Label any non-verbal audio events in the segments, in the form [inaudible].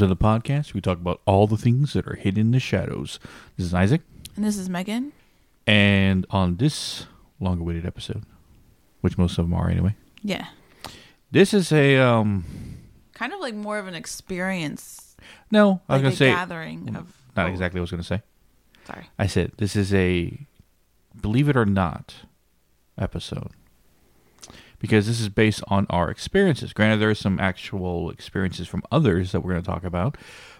To the podcast. We talk about all the things that are hidden in the shadows. This is Isaac, And this is Megan. and on this long-awaited episode, which most of them are anyway, Yeah. this is a um. Kind of like more of an experience. No, I was like gonna a say gathering of. not oh, exactly what I was gonna say. Sorry. I said this is a believe it or not episode because this is based on our experiences. Granted, there are some actual experiences from others that we're going to talk about,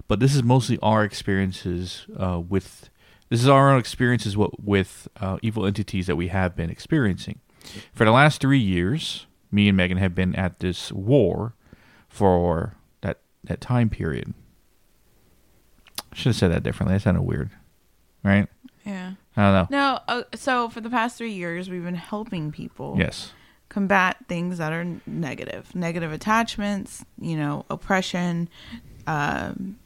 but this is mostly our experiences uh, with. This is our own experiences with, with uh, evil entities that we have been experiencing. For the last three years, me and Megan have been at this war for that that time period. Should have said that differently. That sounded weird, right? Yeah. I don't know. No, uh, so for the past three years, we've been helping people Yes. Combat things that are negative, negative attachments, you know, oppression. Um,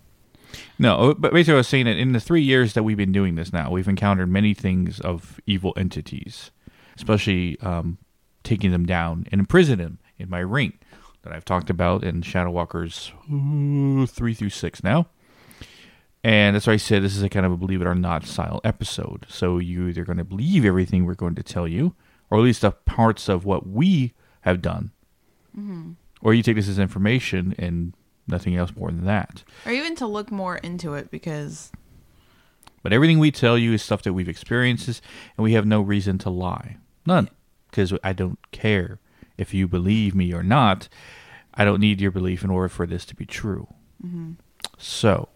No, uh, but basically, I was saying that in the three years that we've been doing this now, we've encountered many things of evil entities, especially um, taking them down and imprisoning them in my ring that I've talked about in Shadow Walkers three through six now. And that's why I said this is a kind of a believe it or not style episode. So you're either going to believe everything we're going to tell you, or at least the parts of what we have done, mm-hmm. or you take this as information and nothing else more than that. or even to look more into it because, But everything we tell you is stuff that we've experienced, and we have no reason to lie. None. Because I don't care if you believe me or not. I don't need your belief in order for this to be true. Mm-hmm. So,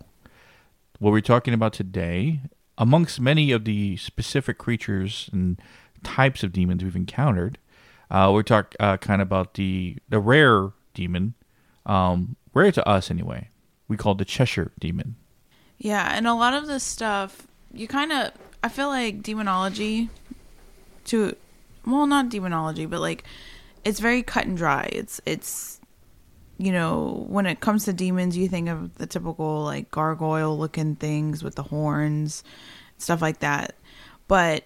what we're talking about today, amongst many of the specific creatures and types of demons we've encountered, uh, we're talk uh, kind of about the the rare demon, um, rare to us anyway. We call the Cheshire demon. yeah, and a lot of this stuff, you kind of, I feel like demonology, to, well, not demonology, but like, it's very cut and dry. It's, it's, you know, when it comes to demons, you think of the typical like gargoyle looking things with the horns, stuff like that. But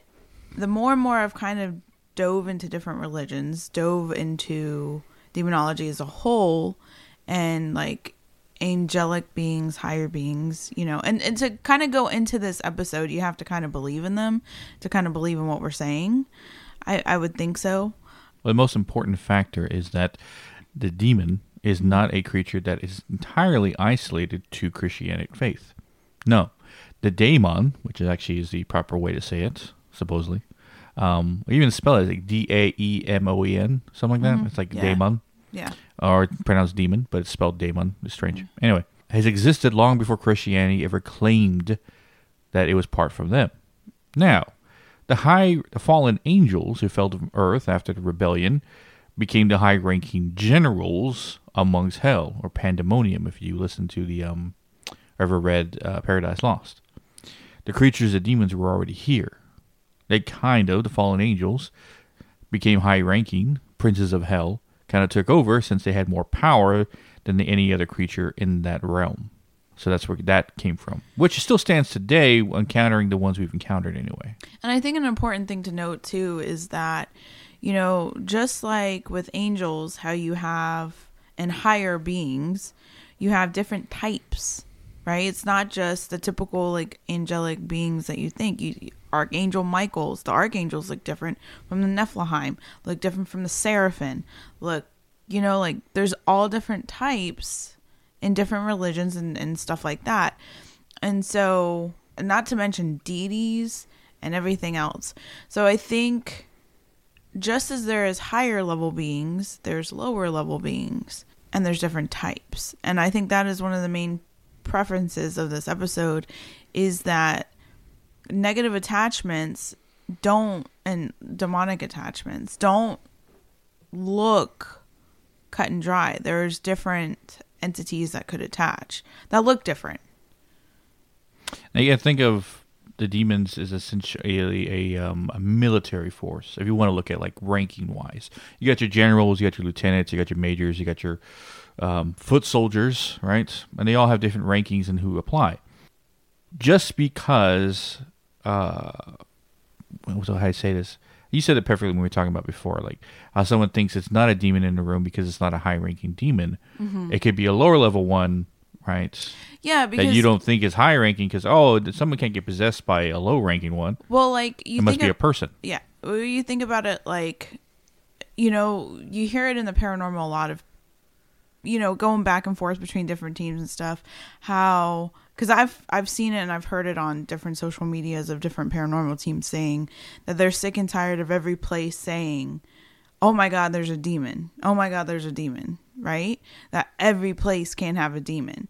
the more and more I've kind of dove into different religions, dove into demonology as a whole, and like angelic beings, higher beings, you know, and, and to kind of go into this episode, you have to kind of believe in them to kind of believe in what we're saying. I, I would think so. Well, the most important factor is that the demon is mm-hmm. not a creature that is entirely isolated to Christianic faith. No, the daemon, which actually is the proper way to say it, supposedly. Um, even spell it like D A E M O E N, something like that. It's like Yeah. daemon, Yeah. or pronounced demon, but it's spelled daemon. It's strange. Anyway, has existed long before Christianity ever claimed that it was part from them. Now, the high, the fallen angels who fell to earth after the rebellion became the high-ranking generals amongst hell or pandemonium. If you listen to the um, ever read uh, Paradise Lost, the creatures of demons were already here. They kind of the fallen angels became high-ranking princes of hell. Kind of took over since they had more power than any other creature in that realm. So that's where that came from, which still stands today, encountering the ones we've encountered anyway. And I think an important thing to note too is that, you know, just like with angels, how you have and higher beings, you have different types, right? It's not just the typical like angelic beings that you think. You Archangel Michael's, the archangels look different from the Nephilim, look different from the Seraphim. Look, you know, like there's all different types in different religions and, and stuff like that. And so, not to mention deities and everything else. So, I think just as there is higher level beings, there's lower level beings, and there's different types. And I think that is one of the main preferences of this episode is that negative attachments don't, and demonic attachments don't look cut and dry. There's different entities that could attach that look different. Now you think of the demons as essentially a, um, a military force. If you want to look at like ranking wise, you got your generals, you got your lieutenants, you got your majors, you got your um, foot soldiers, right? And they all have different rankings and who apply. Just because, uh, what how I say this? You said it perfectly when we were talking about before, like how someone thinks it's not a demon in the room because it's not a high ranking demon. It could be a lower level one right? Yeah, because that you don't think is high ranking because oh, someone can't get possessed by a low ranking one. well, like you It must be of- a person. Yeah. Well, you think about it like, you know, you hear it in the paranormal a lot of, you know, going back and forth between different teams and stuff. How, because I've I've seen it and I've heard it on different social medias of different paranormal teams saying that they're sick and tired of every place saying, "Oh my God, there's a demon. Oh my God, there's a demon." Right? That every place can have a demon.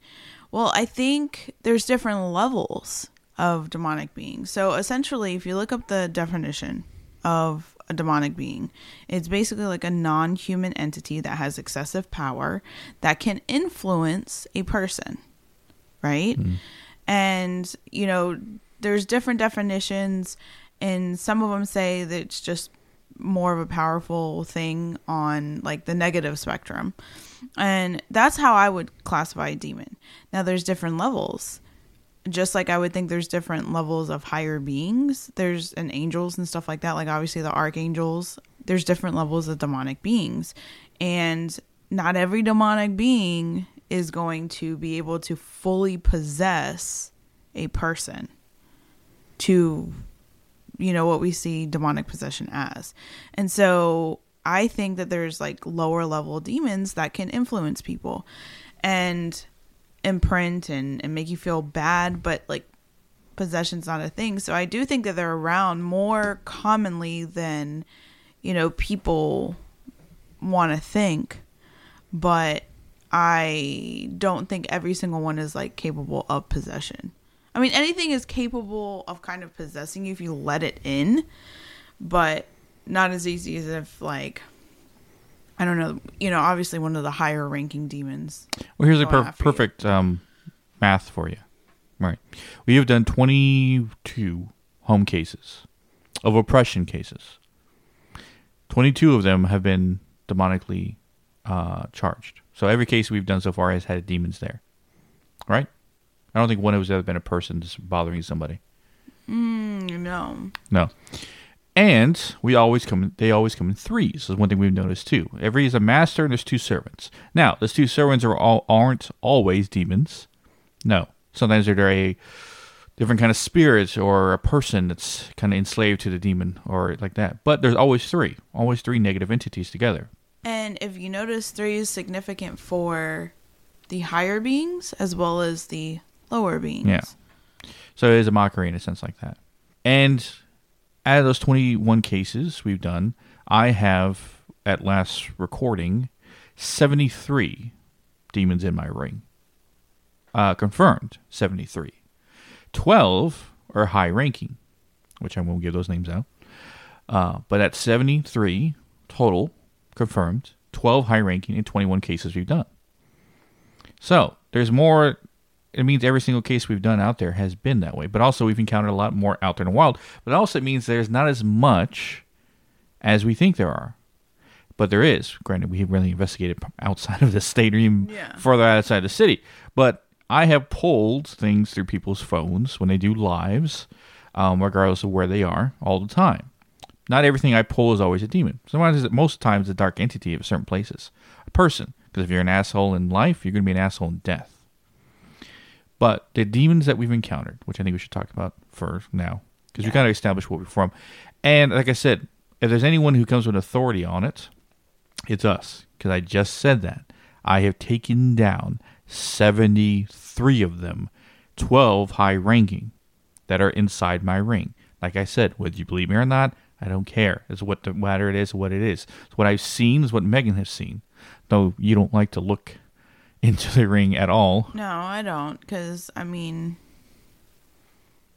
Well, I think there's different levels of demonic beings. So essentially, if you look up the definition of a demonic being, it's basically like a non human entity that has excessive power that can influence a person, right? Mm. And, you know, there's different definitions, and some of them say that it's just more of a powerful thing on like the negative spectrum. And that's how I would classify a demon. Now there's different levels. Just like I would think there's different levels of higher beings. There's and angels and stuff like that. Like obviously the archangels. There's different levels of demonic beings. And not every demonic being is going to be able to fully possess a person to you know what we see demonic possession as. And so I think that there's like lower level demons that can influence people and imprint and, and make you feel bad, but like possession's not a thing. So I do think that they're around more commonly than, you know, people want to think. But I don't think every single one is like capable of possession. I mean, anything is capable of kind of possessing you if you let it in, but not as easy as if like I don't know, you know, obviously one of the higher ranking demons. Well, here's a per- perfect um, math for you. Right. We have done 22 home cases of oppression cases. 22 of them have been demonically uh, charged. So every case we've done so far has had demons there. Right? I don't think one of has ever been a person just bothering somebody. Mm, no. No. And we always come. They always come in threes. Is one thing we've noticed too. Every is a master, and there's two servants. Now, those two servants are all aren't always demons. No, sometimes they're a different kind of spirit or a person that's kind of enslaved to the demon or like that. But there's always three, always three negative entities together. And if you notice, three is significant for the higher beings as well as the lower beings. Yeah. So it is a mockery in a sense like that. And out of those 21 cases we've done, I have, at last recording, 73 demons in my ring. Uh, confirmed 73. 12 are high ranking, which I won't give those names out. Uh, but at 73 total confirmed, 12 high ranking, and 21 cases we've done. So there's more. It means every single case we've done out there has been that way. But also we've encountered a lot more out there in the wild. But also it means there's not as much as we think there are. But there is. Granted, we have really investigated outside of the state or even Yeah. further outside the city. But I have pulled things through people's phones when they do lives, um, regardless of where they are, all the time. Not everything I pull is always a demon. Sometimes, it most times, a dark entity of certain places, a person. Because if you're an asshole in life, you're going to be an asshole in death. But the demons that we've encountered, which I think we should talk about for now, because we Yeah. got to establish what we're from. And like I said, if there's anyone who comes with authority on it, it's us. Because I just said that. I have taken down 73 of them, 12 high ranking, that are inside my ring. Like I said, whether you believe me or not, I don't care. It's what the matter it is, what it is. It's what I've seen is what Megan has seen. Though you don't like to look [laughs] into the ring at all. No, I don't, because I mean,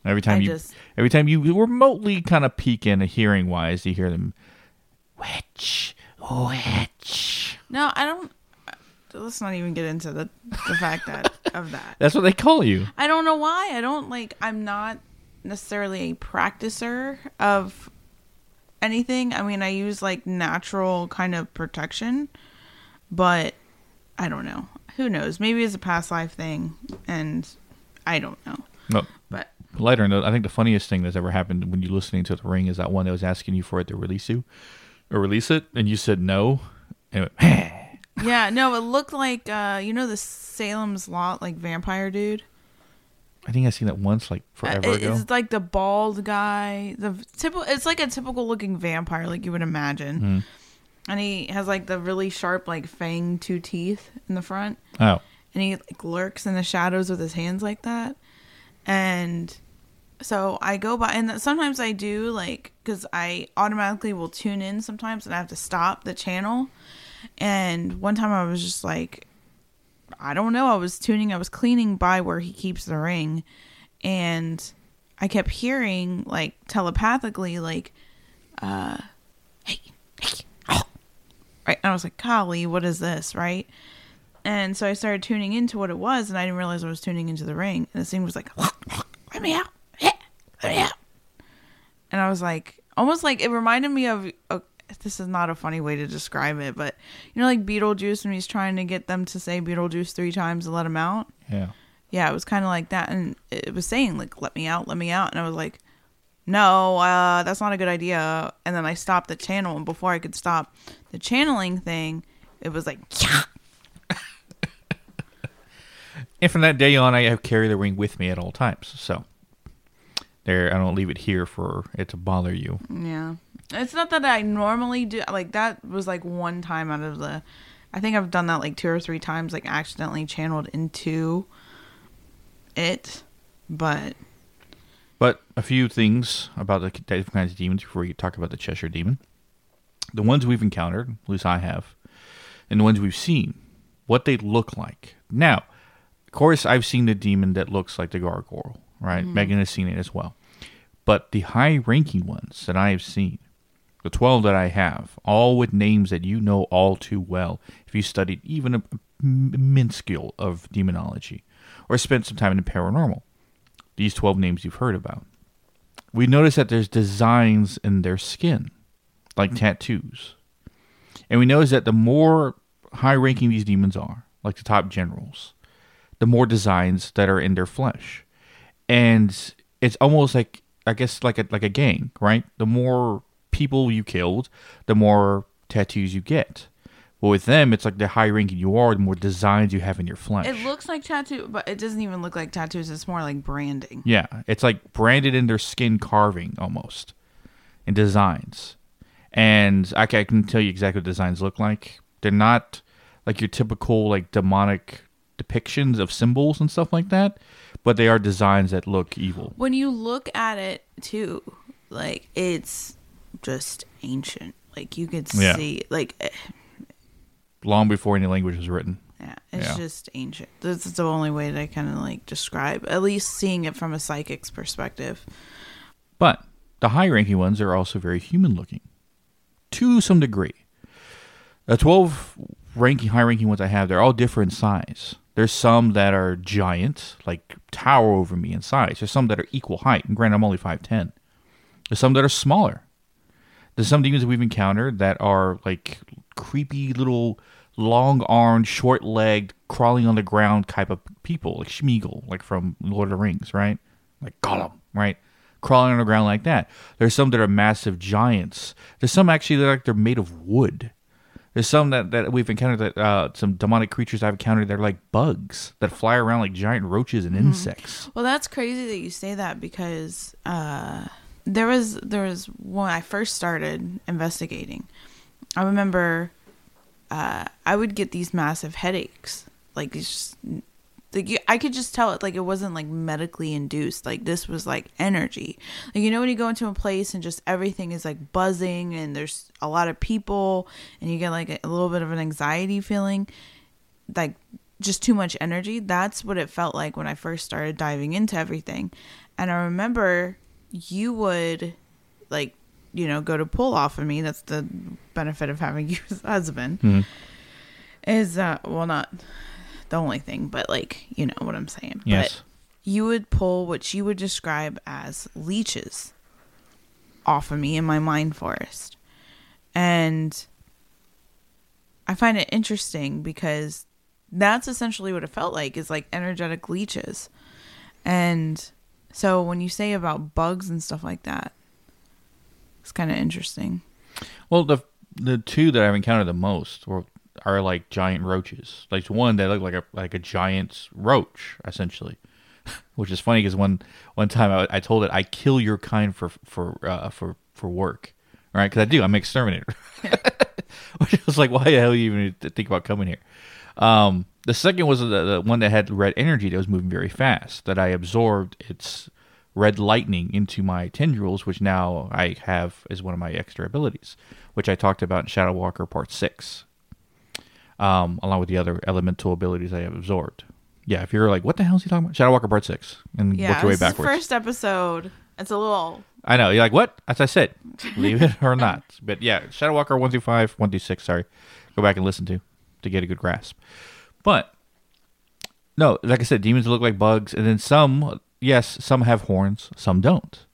Every time I you, just- every time you remotely kind of peek in, a hearing wise, you hear them, witch, witch. no, I don't. Let's not even get into the the fact that [laughs] of that. That's what they call you. I don't know why. I don't like. I'm not necessarily a practicer of anything. I mean, I use like natural kind of protection, but I don't know. Who knows? Maybe it's a past life thing, and I don't know. No, But lighter note, I think the funniest thing that's ever happened when you're listening to the ring is that one that was asking you for it to release you or release it, and you said no, and went, [laughs] Yeah, no, it looked like uh, you know the Salem's Lot like vampire dude. I think I seen that once, like forever Uh, it- ago. It's like the bald guy. The typical. It's like a typical looking vampire, like you would imagine. Mhm. And he has like the really sharp, like fang two teeth in the front, Oh, and he like lurks in the shadows with his hands like that. And so I go by, and sometimes I do like because I automatically will tune in sometimes, and I have to stop the channel. And one time I was just like, I don't know. I was tuning. I was cleaning by where he keeps the ring, and I kept hearing like telepathically, like, uh, "Hey, hey, oh," right? And I was like, "Golly, what is this?" Right? And so I started tuning into what it was, and I didn't realize I was tuning into the ring. And this thing was like, "Let me out, let me out," and I was like, almost like it reminded me of. A, this is not a funny way to describe it, but you know, like Beetlejuice when he's trying to get them to say Beetlejuice three times to let him out. yeah. Yeah, it was kind of like that, and it was saying like, "Let me out, let me out," and I was like, "No, uh, that's not a good idea." And then I stopped the channel, and before I could stop the channeling thing, it was like, [laughs] And from that day on, I have carry the ring with me at all times. So there, I don't leave it here for it to bother you. Yeah. It's not that I normally do like that was like one time out of the I think I've done that like two or three times like accidentally channeled into it. But But a few things about the different kinds of demons before we talk about the Cheshire demon. The ones we've encountered, at least I have, and the ones we've seen, what they look like. Now, of course, I've seen the demon that looks like the gargoyle, right? Mm-hmm. Megan has seen it as well. But the high ranking ones that I have seen, the 12 that I have, all with names that you know all too well if you studied even a minuscule of demonology or spent some time in the paranormal these 12 names you've heard about. We notice that there's designs in their skin, like mm. tattoos. And we notice that the more high ranking these demons are, like the top generals, the more designs that are in their flesh. And it's almost like I guess like a like a gang, right? The more people you killed, the more tattoos you get. But with them, it's like the higher ranking you are, the more designs you have in your flesh. it looks like tattoo, but it doesn't even look like tattoos. It's more like branding. Yeah, it's like branded in their skin carving almost, and designs. And I ca- I can tell you exactly what designs look like. They're not like your typical like demonic depictions of symbols and stuff like that, but they are designs that look evil. When you look at it too, like it's just ancient. Like you could Yeah. see like eh, Long before any language was written. Yeah, it's Yeah. just ancient. This is the only way that I kind of like describe, at least seeing it from a psychic's perspective. But the high ranking ones are also very human looking to some degree. The 12 ranking high ranking ones I have, they're all different size. There's some that are giant, like tower over me in size. There's some that are equal height, and granted, I'm only 5'10. There's some that are smaller. There's some demons that we've encountered that are like creepy little long armed, short legged, crawling on the ground type of people, like Schmeagol, like from Lord of the Rings, right? Like Gollum, right? Crawling on the ground like that. There's some that are massive giants. There's some actually that are like they're made of wood. There's some that, that we've encountered that uh, some demonic creatures I've encountered they're like bugs that fly around like giant roaches and insects. Well, that's crazy that you say that because uh, there was there was when I first started investigating. I remember uh, I would get these massive headaches, like. Just, like I could just tell it like it wasn't like medically induced. Like this was like energy. Like you know when you go into a place and just everything is like buzzing and there's a lot of people and you get like a, a little bit of an anxiety feeling like just too much energy. That's what it felt like when I first started diving into everything. And I remember you would like, you know, go to pull off of me. That's the benefit of having [laughs] you as a husband. Is uh well not the only thing, but like, you know what I'm saying. Yes. But you would pull what you would describe as leeches off of me in my mind forest. And I find it interesting because that's essentially what it felt like is like energetic leeches. And so when you say about bugs and stuff like that, it's kind of interesting. Well, the the two that I've encountered the most, or are like giant roaches. Like one that look like a like a giant roach, essentially. [laughs] Which is funny because one one time I, I told it I kill your kind for for uh, for for work, right? Because I do. I'm an exterminator. [laughs] Which was like, why the hell you even think about coming here? Um, the second was the, the one that had red energy that was moving very fast. That I absorbed its red lightning into my tendrils, which now I have as one of my extra abilities, which I talked about in Shadow Walker Part Six, um, along with the other elemental abilities I have absorbed. Yeah, if you're like, what the hell is he talking about? Shadow Walker Part Six, and Yeah, work your way backwards. first episode. It's a little. I know. You're like, what? As I said, [laughs] leave it or not. But yeah, Shadow Walker 1 through 5, 1 through 6, sorry. Go back and listen to to get a good grasp. But, no, like I said, demons look like bugs. And then some, yes, some have horns, some don't.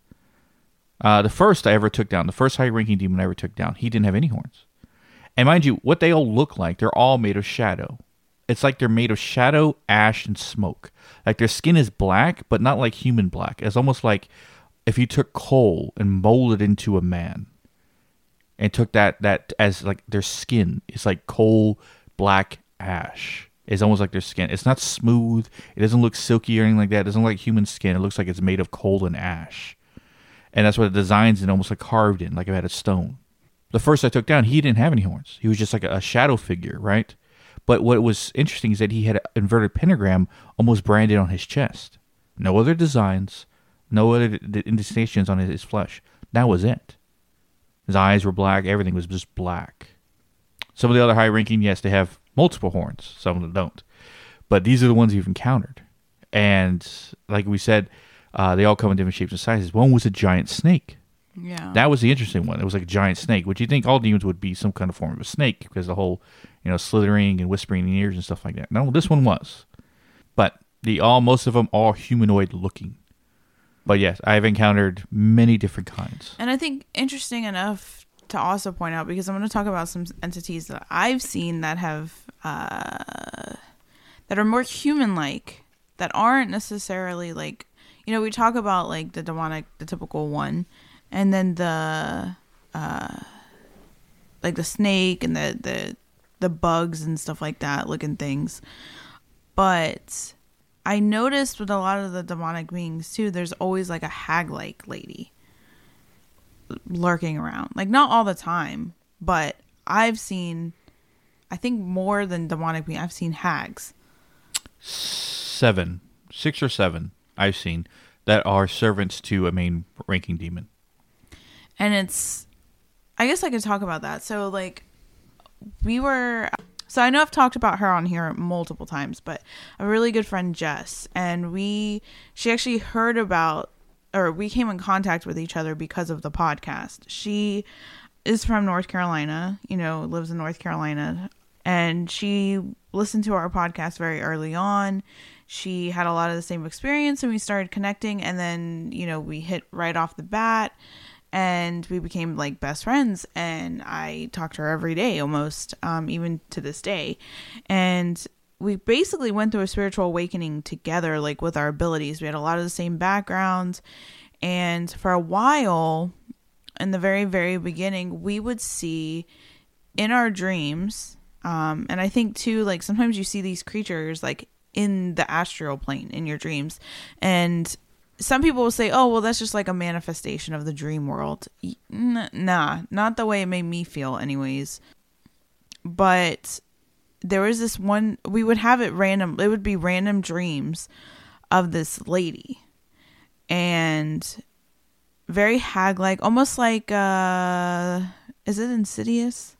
Uh, the first I ever took down, the first high ranking demon I ever took down, he didn't have any horns. And mind you, what they all look like, they're all made of shadow. It's like they're made of shadow, ash, and smoke. Like their skin is black, but not like human black. It's almost like if you took coal and molded into a man and took that that as like their skin it's like coal black ash. It's almost like their skin. It's not smooth. It doesn't look silky or anything like that. It doesn't look like human skin. It looks like it's made of coal and ash. And that's what it designs and almost like carved in like it had a stone. The first i took down he didn't have any horns. He was just like a, shadow figure right? But what was interesting is that he had an inverted pentagram almost branded on his chest. No other designs no other indentations on his flesh. That was it. His eyes were black. Everything was just black. Some of the other high ranking, yes, they have multiple horns. Some of them don't. But these are the ones you've encountered. And like we said, uh, they all come in different shapes and sizes. One was a giant snake. Yeah. That was the interesting one. It was like a giant snake, which you think all demons would be some kind of form of a snake because the whole, you know, slithering and whispering in the ears and stuff like that. No, this one was. But the all most of them are humanoid looking. But yes, I've encountered many different kinds. And I think interesting enough to also point out because I'm going to talk about some entities that I've seen that have uh, that are more human-like that aren't necessarily like you know we talk about like the demonic the typical one and then the uh like the snake and the the the bugs and stuff like that looking things. But I noticed with a lot of the demonic beings too, there's always like a hag like lady lurking around. Like not all the time, but I've seen I think more than demonic beings, I've seen hags. Seven, six or seven I've seen that are servants to a main ranking demon. And it's I guess I could talk about that. So like we were so I know I've talked about her on here multiple times, but a really good friend Jess and we she actually heard about or we came in contact with each other because of the podcast. She is from North Carolina, you know, lives in North Carolina, and she listened to our podcast very early on. She had a lot of the same experience and we started connecting and then, you know, we hit right off the bat and we became like best friends and i talk to her every day almost um, even to this day and we basically went through a spiritual awakening together like with our abilities we had a lot of the same backgrounds and for a while in the very very beginning we would see in our dreams um, and i think too like sometimes you see these creatures like in the astral plane in your dreams and some people will say, "Oh, well, that's just like a manifestation of the dream world." N- nah, not the way it made me feel, anyways. But there was this one. We would have it random. It would be random dreams of this lady, and very hag-like, almost like uh, is it Insidious?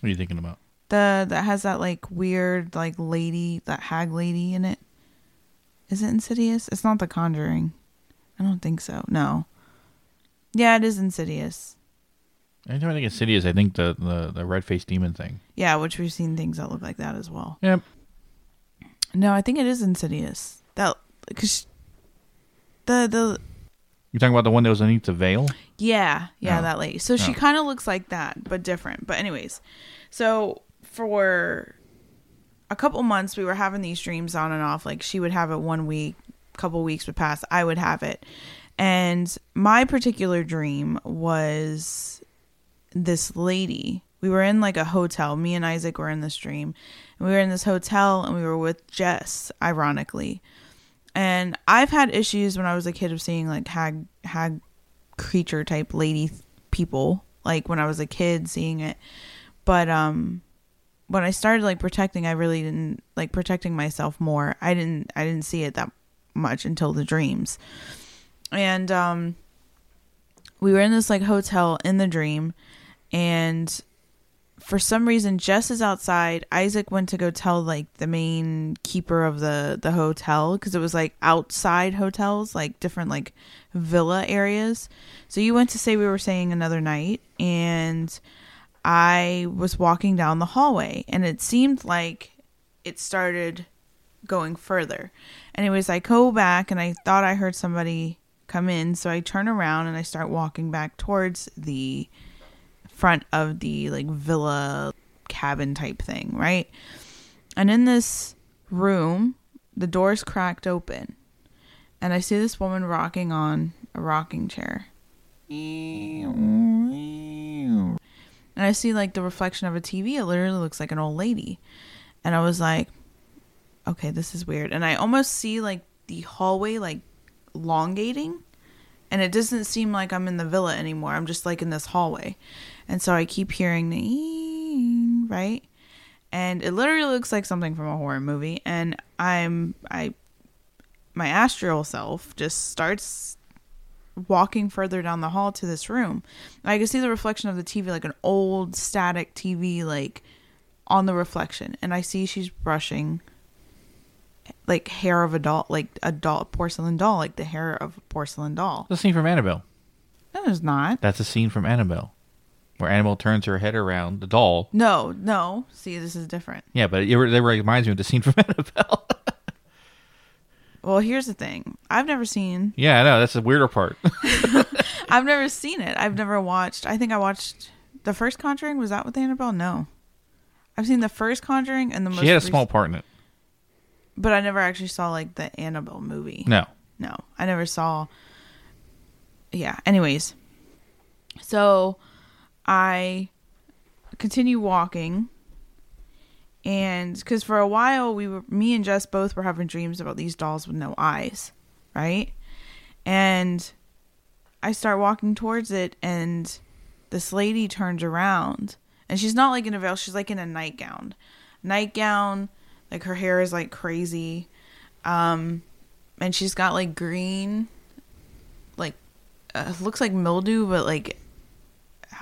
What are you thinking about? The that has that like weird like lady, that hag lady in it. Is it Insidious? It's not The Conjuring. I don't think so. No. Yeah, it is Insidious. Anytime I think Insidious, I think the the, the red faced demon thing. Yeah, which we've seen things that look like that as well. Yep. No, I think it is Insidious. That because the the you're talking about the one that was underneath the veil? yeah yeah Oh. that lady. So she Oh. kind of looks like that, but different. But anyways, so for a couple months we were having these dreams on and off. Like she would have it one week, couple weeks would pass, I would have it, and my particular dream was this lady we were in like a hotel. Me and Isaac were in this dream. And we were in this hotel and we were with Jess, ironically. And I've had issues when I was a kid of seeing like hag hag creature type lady people, like when I was a kid seeing it. But um when I started like protecting, I really didn't like protecting myself more. I didn't I didn't see it that much until the dreams. And um we were in this like hotel in the dream and for some reason Jess is outside. Isaac went to go tell like the main keeper of the the hotel because it was like outside hotels, like different like villa areas. So you went to say we were staying another night and I was walking down the hallway and it seemed like it started going further. Anyways, I go back and I thought I heard somebody come in, so I turn around and I start walking back towards the front of the like villa cabin type thing, right? And in this room, the door's cracked open. And I see this woman rocking on a rocking chair. And I see like the reflection of a TV. It literally looks like an old lady. And I was like, okay, this is weird. And I almost see like the hallway like elongating. And it doesn't seem like I'm in the villa anymore. I'm just like in this hallway. And so I keep hearing the right? And it literally looks like something from a horror movie. And I'm I my astral self just starts walking further down the hall to this room. I can see the reflection of the TV, like an old static TV, like on the reflection. And I see she's brushing like hair of a doll, like a doll, porcelain doll, like the hair of a porcelain doll. The scene from Annabelle. No, it's not. That's a scene from Annabelle, where Annabelle turns her head around the doll. No, no. See, this is different. Yeah, but it, it reminds me of the scene from [laughs] Annabelle. Well, here's the thing. I've never seen. yeah, I know that's the weirder part. [laughs] I've never seen it. I've never watched. I think I watched the first Conjuring. Was that with Annabelle? No. I've seen the first Conjuring and the most. she had a small part in it. but I never actually saw like the Annabelle movie. No, No, I never saw. Yeah. Anyways, so I continue walking, and because for a while we were, me and Jess both were having dreams about these dolls with no eyes, right? And I start walking towards it, and this lady turns around, and she's not like in a veil; she's like in a nightgown, nightgown. Like her hair is like crazy, um, and she's got like green like uh, looks like mildew but like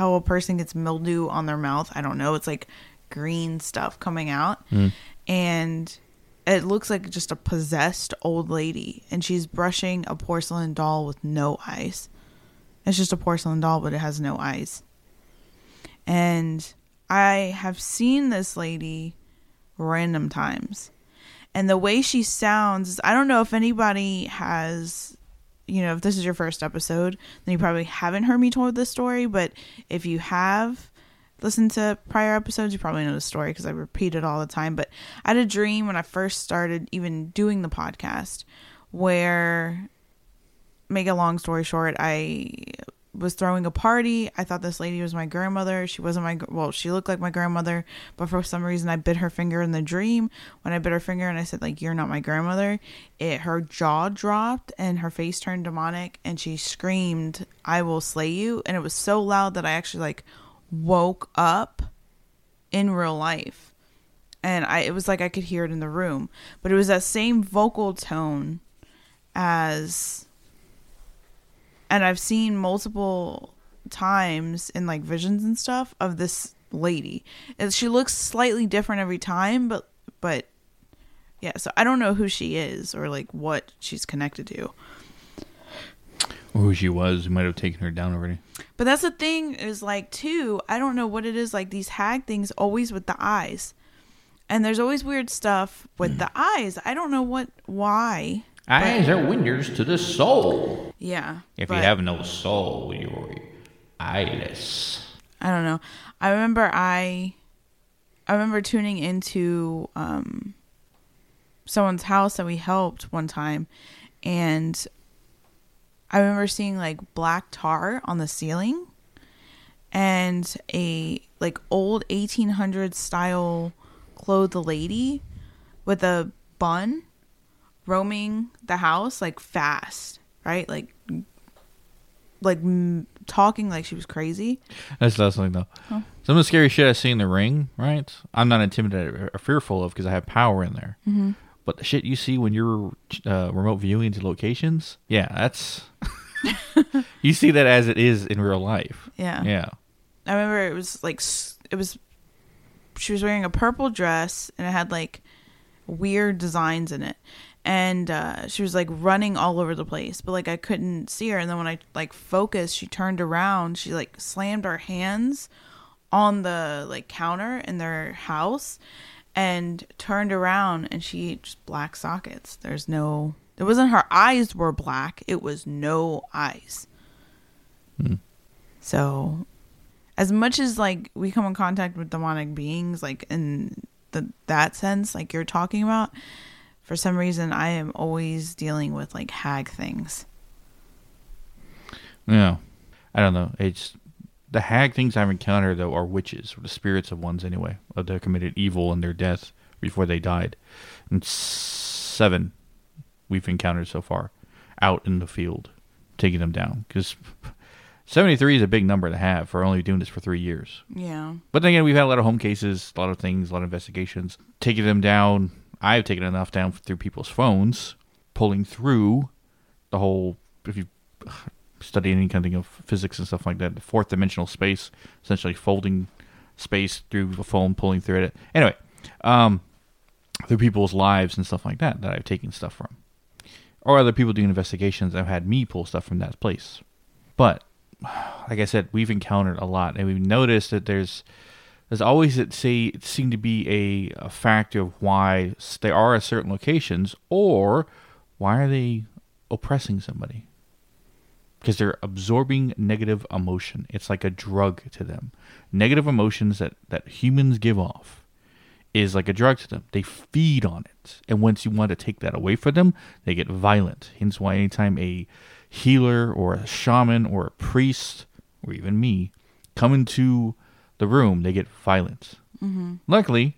how a person gets mildew on their mouth. I don't know. It's like green stuff coming out. Hmm. And it looks like just a possessed old lady. And she's brushing a porcelain doll with no eyes. It's just a porcelain doll but it has no eyes. And i have seen this lady random times. And the way she sounds i don't know if anybody has you know if this is your first episode then you probably haven't heard me told this story but if you have listened to prior episodes you probably know the story because i repeat it all the time but i had a dream when i first started even doing the podcast where make a long story short i was throwing a party. I thought this lady was my grandmother. She wasn't my well, she looked like my grandmother, but for some reason I bit her finger in the dream. When I bit her finger and I said like you're not my grandmother, it her jaw dropped and her face turned demonic and she screamed, "I will slay you." And it was so loud that I actually like woke up in real life. And I it was like I could hear it in the room, but it was that same vocal tone as and I've seen multiple times in like visions and stuff of this lady. And she looks slightly different every time, but but yeah, so I don't know who she is or like what she's connected to. or who she was, who might have taken her down already. But that's the thing is like too, I don't know what it is like these hag things always with the eyes. And there's always weird stuff with mm. the eyes. I don't know what why. Eyes are windows to the soul. Yeah. If but- you have no soul, you're eyeless. I don't know. I remember I I remember tuning into um someone's house that we helped one time and I remember seeing like black tar on the ceiling and a like old 1800 style clothed lady with a bun roaming the house like fast, right? Like like m- talking like she was crazy. That's not something though. Some of the scary shit I see in the ring, right? I'm not intimidated or fearful of because I have power in there. Mm-hmm. But the shit you see when you're uh, remote viewing to locations, yeah, that's [laughs] you see that as it is in real life. Yeah. Yeah. I remember it was like it was she was wearing a purple dress and it had like weird designs in it. And uh, she was like running all over the place, but like I couldn't see her. And then when I like focused, she turned around. She like slammed her hands on the like counter in their house and turned around and she just black sockets. There's no it wasn't her eyes were black, it was no eyes. So as much as like we come in contact with demonic beings like in the that sense like you're talking about, for some reason I am always dealing with like hag things. Yeah. I don't know. It's the hag things I've encountered though are witches, or the spirits of ones anyway, of that committed evil in their death before they died. And seven we've encountered so far out in the field, taking them down. Because 73 is a big number to have for only doing this for three years. Yeah. But then again, we've had a lot of home cases, a lot of things, a lot of investigations. Taking them down, I've taken enough down through people's phones, pulling through the whole. If you study any kind of of physics and stuff like that, the fourth dimensional space, essentially folding space through the phone, pulling through it. Anyway, um, through people's lives and stuff like that, that I've taken stuff from, or other people doing investigations. I've had me pull stuff from that place, but [sighs] like I said, we've encountered a lot, and we've noticed that there's there's always it say it seemed to be a, a factor of why they are at certain locations, or why are they oppressing somebody? Because they're absorbing negative emotion. It's like a drug to them. Negative emotions that, that humans give off is like a drug to them. They feed on it. And once you want to take that away from them, they get violent. Hence why anytime a healer or a shaman or a priest or even me come into the room, they get violent. Mm-hmm. Luckily,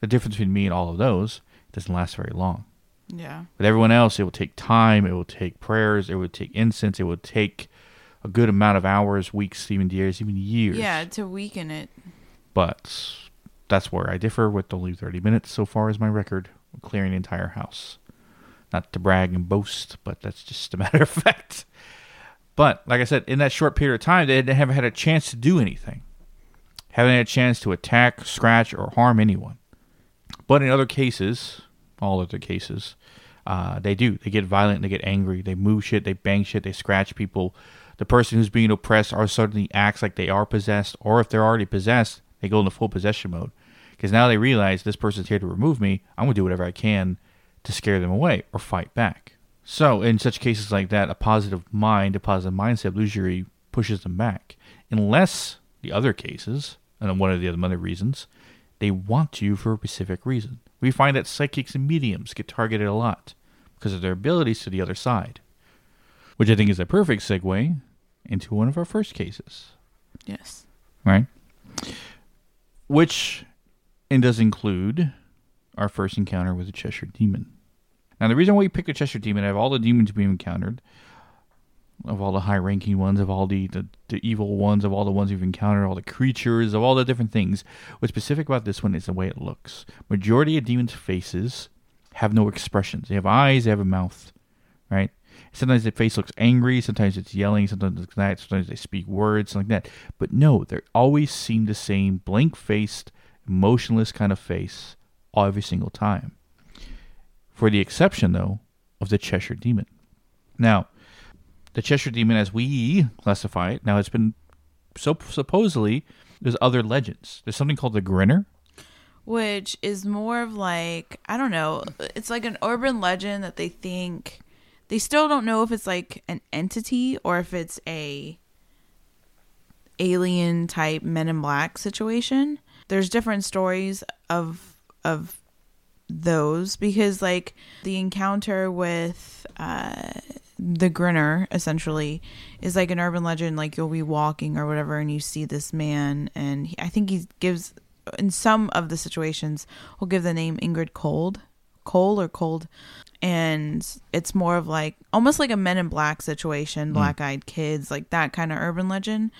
the difference between me and all of those doesn't last very long. Yeah. With everyone else, it will take time, it will take prayers, it will take incense, it will take a good amount of hours, weeks, even years, even years. Yeah, to weaken it. But that's where I differ with only 30 minutes so far as my record clearing the entire house. Not to brag and boast, but that's just a [laughs] matter of fact. But like I said, in that short period of time, they haven't had a chance to do anything. Had a chance to attack, scratch, or harm anyone. But in other cases, all other cases, uh, they do. They get violent, they get angry, they move shit, they bang shit, they scratch people. The person who's being oppressed or suddenly acts like they are possessed, or if they're already possessed, they go into full possession mode. Because now they realize this person's here to remove me. I'm going to do whatever I can to scare them away or fight back. So, in such cases like that, a positive mind, a positive mindset usually pushes them back. Unless the other cases, and one of the other reasons, they want you for a specific reason. We find that psychics and mediums get targeted a lot because of their abilities to the other side, which I think is a perfect segue into one of our first cases, Yes. right? Which and does include our first encounter with the Cheshire Demon. Now, the reason why we picked the Cheshire Demon, out of all the demons we've encountered, of all the high ranking ones, of all the, the, the evil ones, of all the ones you've encountered, all the creatures, of all the different things, what's specific about this one is the way it looks. Majority of demons' faces have no expressions. They have eyes, they have a mouth, right? Sometimes the face looks angry, sometimes it's yelling, sometimes it's that, sometimes they speak words, like that. But no, they always seem the same blank faced, emotionless kind of face every single time. For the exception, though, of the Cheshire Demon. Now, the Cheshire Demon, as we classify it, now it's been so supposedly there's other legends. There's something called the Grinner. Which is more of like, I don't know, it's like an urban legend that they think they still don't know if it's like an entity or if it's a alien type men in black situation. There's different stories of of those because like the encounter with uh the grinner essentially is like an urban legend like you'll be walking or whatever and you see this man and he, i think he gives in some of the situations will give the name Indrid cold cole or cold and it's more of like almost like a men in black situation mm. black eyed kids like that kind of urban legend.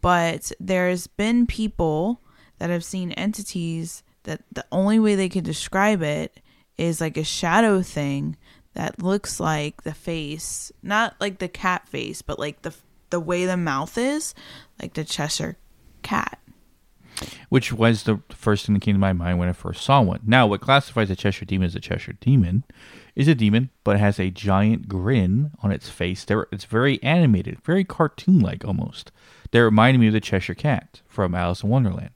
But there's been people that have seen entities that the only way they could describe it is like a shadow thing that looks like the face, not like the cat face, but like the the way the mouth is, like the Cheshire cat. which was the first thing that came to my mind when I first saw one. Now, what classifies a Cheshire demon as a Cheshire demon is a demon, but has a giant grin on its face. There, it's very animated, very cartoon-like almost. They reminded me of the Cheshire Cat from Alice in Wonderland.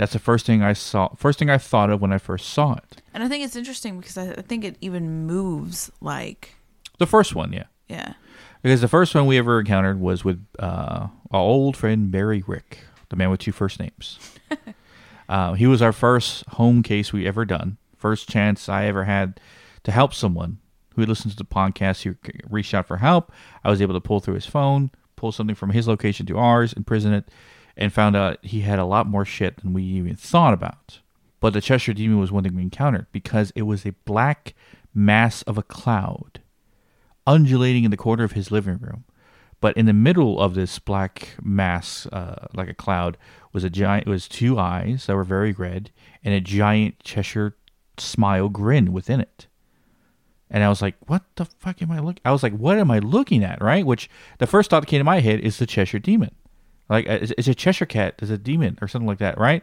That's the first thing I saw. First thing I thought of when I first saw it. And I think it's interesting because I, I think it even moves like The first one, yeah, yeah. because the first one we ever encountered was with uh, our old friend Barry Rick, the man with two first names. [laughs] uh, he was our first home case we ever done. First chance I ever had to help someone who listened to the podcast who reached out for help. I was able to pull through his phone, pull something from his location to ours, imprison it, and found out he had a lot more shit than we even thought about. But the Cheshire Demon was one thing we encountered because it was a black mass of a cloud undulating in the corner of his living room. But in the middle of this black mass, uh, like a cloud, was a giant. It Was two eyes that were very red and a giant Cheshire smile grin within it. And I was like, "What the fuck am I looking?" I was like, "What am I looking at?" Right? Which the first thought that came to my head is the Cheshire Demon. Like, uh, it's, a Cheshire cat. It's a demon or something like that, right?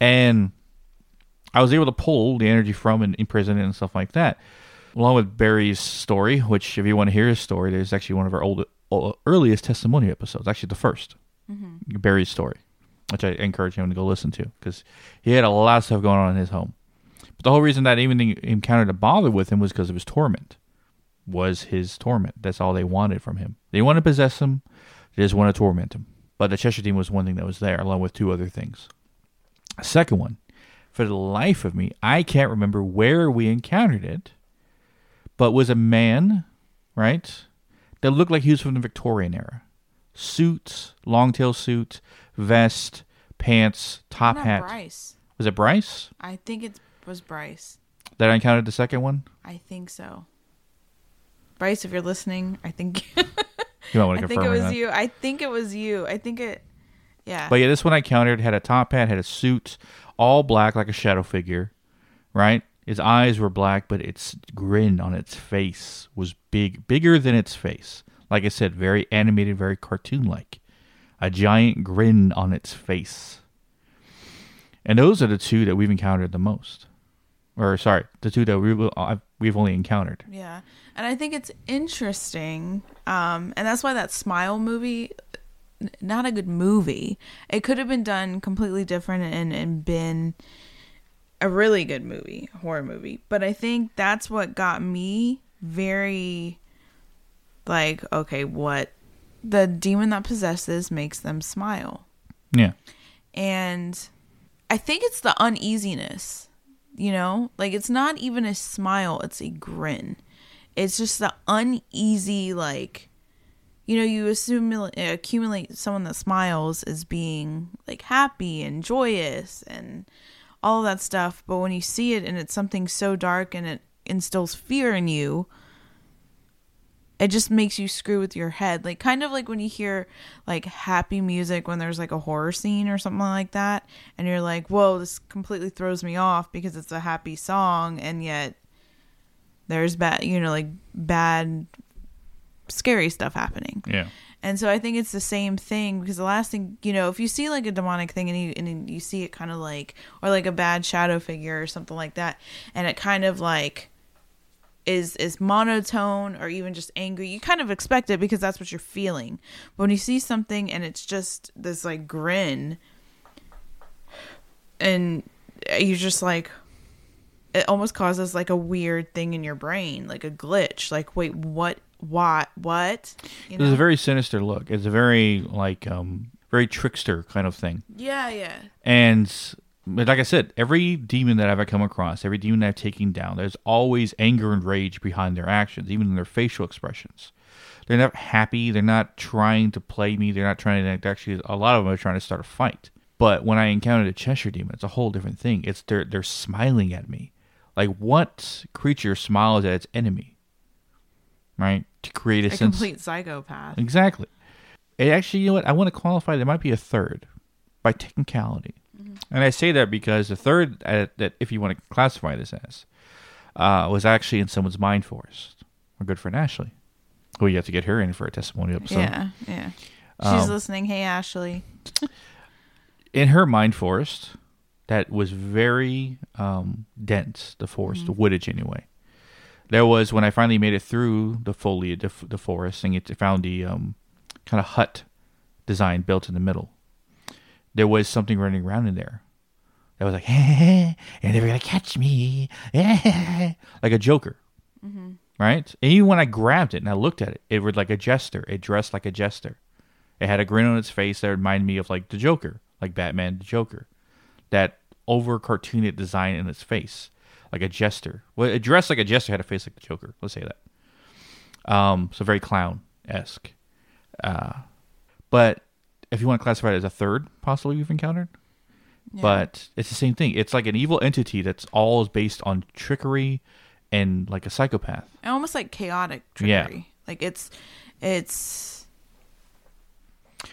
And I was able to pull the energy from and imprison it and stuff like that. Along with Barry's story, which if you want to hear his story, there's actually one of our old, earliest testimony episodes, actually the 1st Barry's story, which I encourage him to go listen to because he had a lot of stuff going on in his home. But the whole reason that even the encounter to bother with him was because of his torment. Was his torment? That's all they wanted from him. They want to possess him. They just want to torment him. But the Cheshire Demon was one thing that was there, along with two other things. Second one, for the life of me, I can't remember where we encountered it, but was a man, right, that looked like he was from the Victorian era. Suits, long tail suit, vest, pants, top Not hat. Bryce. Was it Bryce I think it was Bryce. that I encountered the second one? I think so. Bryce, if you're listening, I think [laughs] You might want to I think it was that. you. I think it was you. I think it. Yeah. But yeah, this one I countered had a top hat, had a suit, all black like a shadow figure, right? Its eyes were black, but its grin on its face was big, bigger than its face. Like I said, very animated, very cartoon like. A giant grin on its face. And those are the two that we've encountered the most. Or sorry, the two that we will, I've, we've only encountered. Yeah. And I think it's interesting. Um, and that's why that Smile movie, n- not a good movie. It could have been done completely different and, and been a really good movie, horror movie. But I think that's what got me very like, okay, what the demon that possesses makes them smile. Yeah. And I think it's the uneasiness, you know? Like it's not even a smile, it's a grin. It's just the uneasy like you know, you assume uh, accumulate someone that smiles as being like happy and joyous and all that stuff, but when you see it and it's something so dark and it instills fear in you, it just makes you screw with your head like kind of like when you hear like happy music when there's like a horror scene or something like that and you're like whoa this completely throws me off because it's a happy song and yet there's bad you know like bad scary stuff happening Yeah. and so I think it's the same thing because the last thing, you know, if you see like a demonic thing and you and you see it kind of like or like a bad shadow figure or something like that and it kind of like is is monotone or even just angry, you kind of expect it because that's what you're feeling. But when you see something and it's just this like grin and you're just like it almost causes like a weird thing in your brain, like a glitch. Like, wait, what? What? What? You It's a very sinister look. It's a very like um very trickster kind of thing. Yeah, yeah. And but like I said, every demon that I've ever come across, every demon that I've taken down, there's always anger and rage behind their actions, even in their facial expressions. They're not happy. They're not trying to play me. They're not trying to actually. A lot of them are trying to start a fight. But when I encountered a Cheshire demon, it's a whole different thing. It's they're they're smiling at me. Like what creature smiles at its enemy? Right to create a, A sense. complete psychopath. Exactly. It actually, you know what? I want to qualify. There might be a third by technicality, and I say that because the third uh, that, if you want to classify this as, uh, was actually in someone's mind forest. Our good friend Ashley, who you have to get her in for a testimonial episode. yeah, yeah. She's Um, listening. Hey, Ashley. [laughs] in her mind forest that was very um, dense the forest the woodage anyway there was when i finally made it through the foliage the, the forest and it found the um, kind of hut design built in the middle there was something running around in there that was like and they were gonna catch me [laughs] like a joker right and even when i grabbed it and i looked at it it was like a jester it dressed like a jester it had a grin on its face that reminded me of like the Joker, like Batman the Joker. That over cartooned design in its face, like a jester. Well, it dressed like a jester, had a face like the Joker. Let's say that. Um, so very clown esque. Uh, but if you want to classify it as a third, possibly you've encountered. Yeah. But it's the same thing. It's like an evil entity that's all is based on trickery and like a psychopath. And almost like chaotic Yeah. Like it's, it's.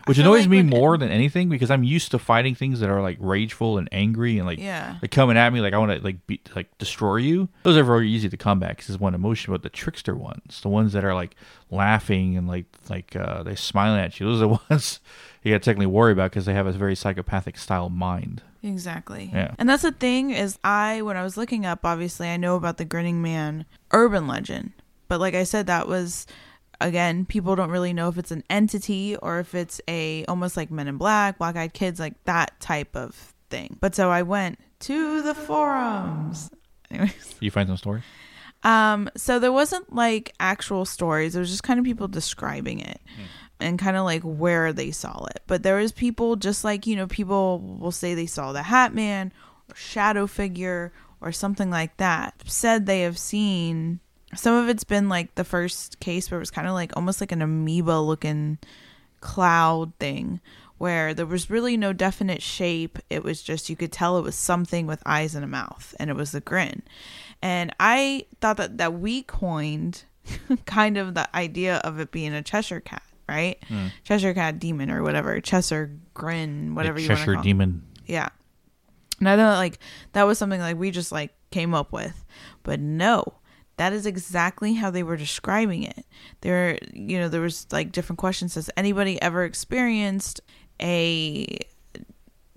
which annoys like me more than anything because I'm used to fighting things that are like rageful and angry and like Yeah. like coming at me like I want to like be like destroy you. Those are very easy to combat because it's one emotion. But the trickster ones, the ones that are like laughing and like like uh, they're smiling at you, those are the [laughs] ones you got to technically worry about because they have a very psychopathic style mind. Exactly. Yeah. And that's the thing is I when I was looking up obviously I know about the grinning man urban legend. But like I said that was again people don't really know if it's an entity or if it's a almost like men in black, black eyed kids like that type of thing. But so I went to the forums. Anyways, [laughs] You find some stories? um, so there wasn't like actual stories. It was just kind of people describing it and kind of like where they saw it. But there was people just like, you know, people will say they saw the Hat Man or shadow figure or something like that. Said they have seen some of it's been like the first case where it was kind of like almost like an amoeba looking cloud thing where there was really no definite shape. It was just you could tell it was something with eyes and a mouth, and it was a grin. And I thought that that we coined [laughs] kind of the idea of it being a Cheshire cat, right? Hmm. Cheshire cat demon or whatever, Cheshire grin, whatever The you want to Cheshire call. it. demon. Yeah. And I thought like that was something like we just like came up with. But no, that is exactly how they were describing it. There you know, there was like different questions. Has anybody ever experienced a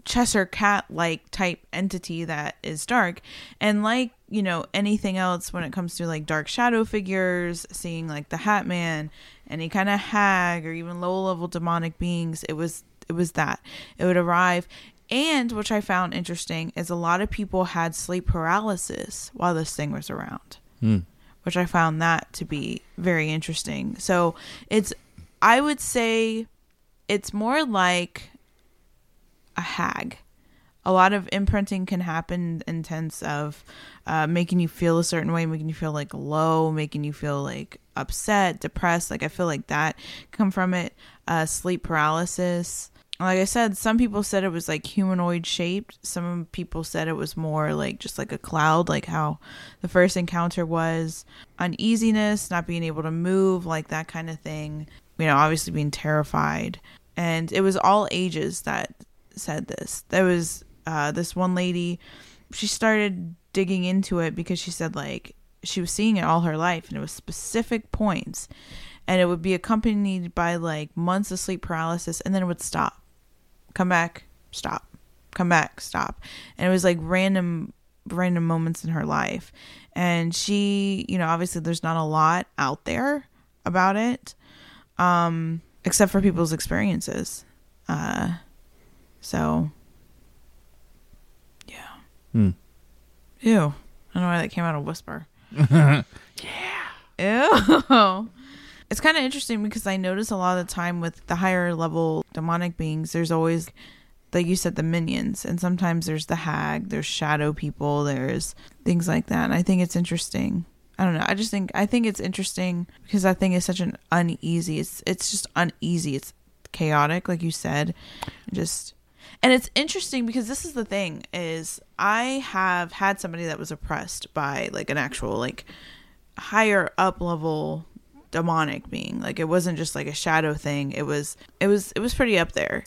Cheshire cat like type entity that is dark? And like, you know, anything else when it comes to like dark shadow figures, seeing like the Hat Man, any kind of hag or even low level demonic beings, it was it was that. It would arrive and which I found interesting is a lot of people had sleep paralysis while this thing was around. Hmm. Which I found that to be very interesting. So it's I would say it's more like a hag. A lot of imprinting can happen in terms of uh, making you feel a certain way, making you feel like low, making you feel like upset, depressed. Like I feel like that come from it. Uh, sleep paralysis. Like I said, some people said it was like humanoid shaped. Some people said it was more like just like a cloud, like how the first encounter was. Uneasiness, not being able to move, like that kind of thing. You know, obviously being terrified. And it was all ages that said this. There was uh, this one lady, she started digging into it because she said, like, she was seeing it all her life and it was specific points. And it would be accompanied by like months of sleep paralysis and then it would stop come back, stop, come back, stop. And it was like random random moments in her life. And she, you know, obviously there's not a lot out there about it um except for people's experiences. Uh so. Hmm. Ew. I don't know why that came out a whisper. [laughs] yeah. Ew. It's kind of interesting because I notice a lot of the time with the higher level demonic beings, there's always like you said, the minions, and sometimes there's the hag, there's shadow people, there's things like that. And I think it's interesting. I don't know. I just think I think it's interesting because that thing is such an uneasy. It's it's just uneasy. It's chaotic, like you said. Just and it's interesting because this is the thing is I have had somebody that was oppressed by like an actual like higher up level demonic being. Like it wasn't just like a shadow thing. It was it was it was pretty up there.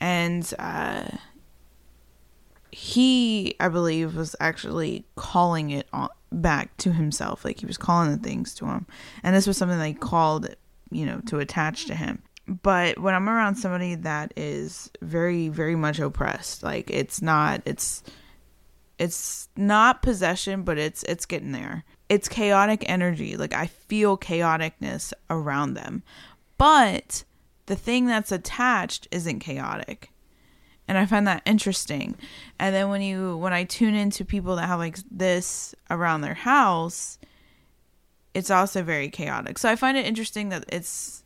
And uh he I believe was actually calling it on, back to himself. Like he was calling the things to him. And this was something they called, you know, to attach to him. But when I'm around somebody that is very very much oppressed, like it's not it's it's not possession, but it's it's getting there. It's chaotic energy. Like I feel chaoticness around them. But the thing that's attached isn't chaotic. And I find that interesting. And then when you when I tune into people that have like this around their house, it's also very chaotic. So I find it interesting that it's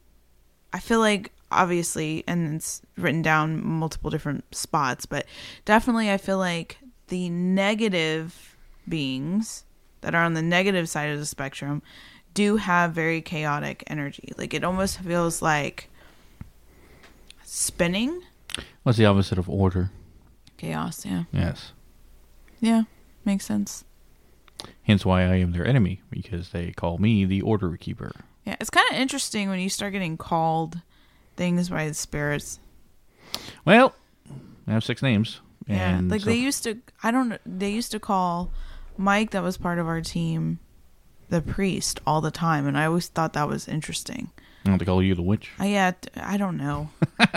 I feel like obviously and it's written down multiple different spots, but definitely I feel like the negative beings that are on the negative side of the spectrum do have very chaotic energy. Like it almost feels like spinning. What's the opposite of order? Chaos, yeah. Yes. Yeah, makes sense. Hence why I am their enemy because they call me the order keeper. Yeah, it's kind of interesting when you start getting called things by the spirits. Well, I have six names. Yeah, and like so- they used to. I don't. They used to call Mike, that was part of our team, the priest all the time, and I always thought that was interesting. I want to call you the witch, I yeah, I don't know. [laughs] and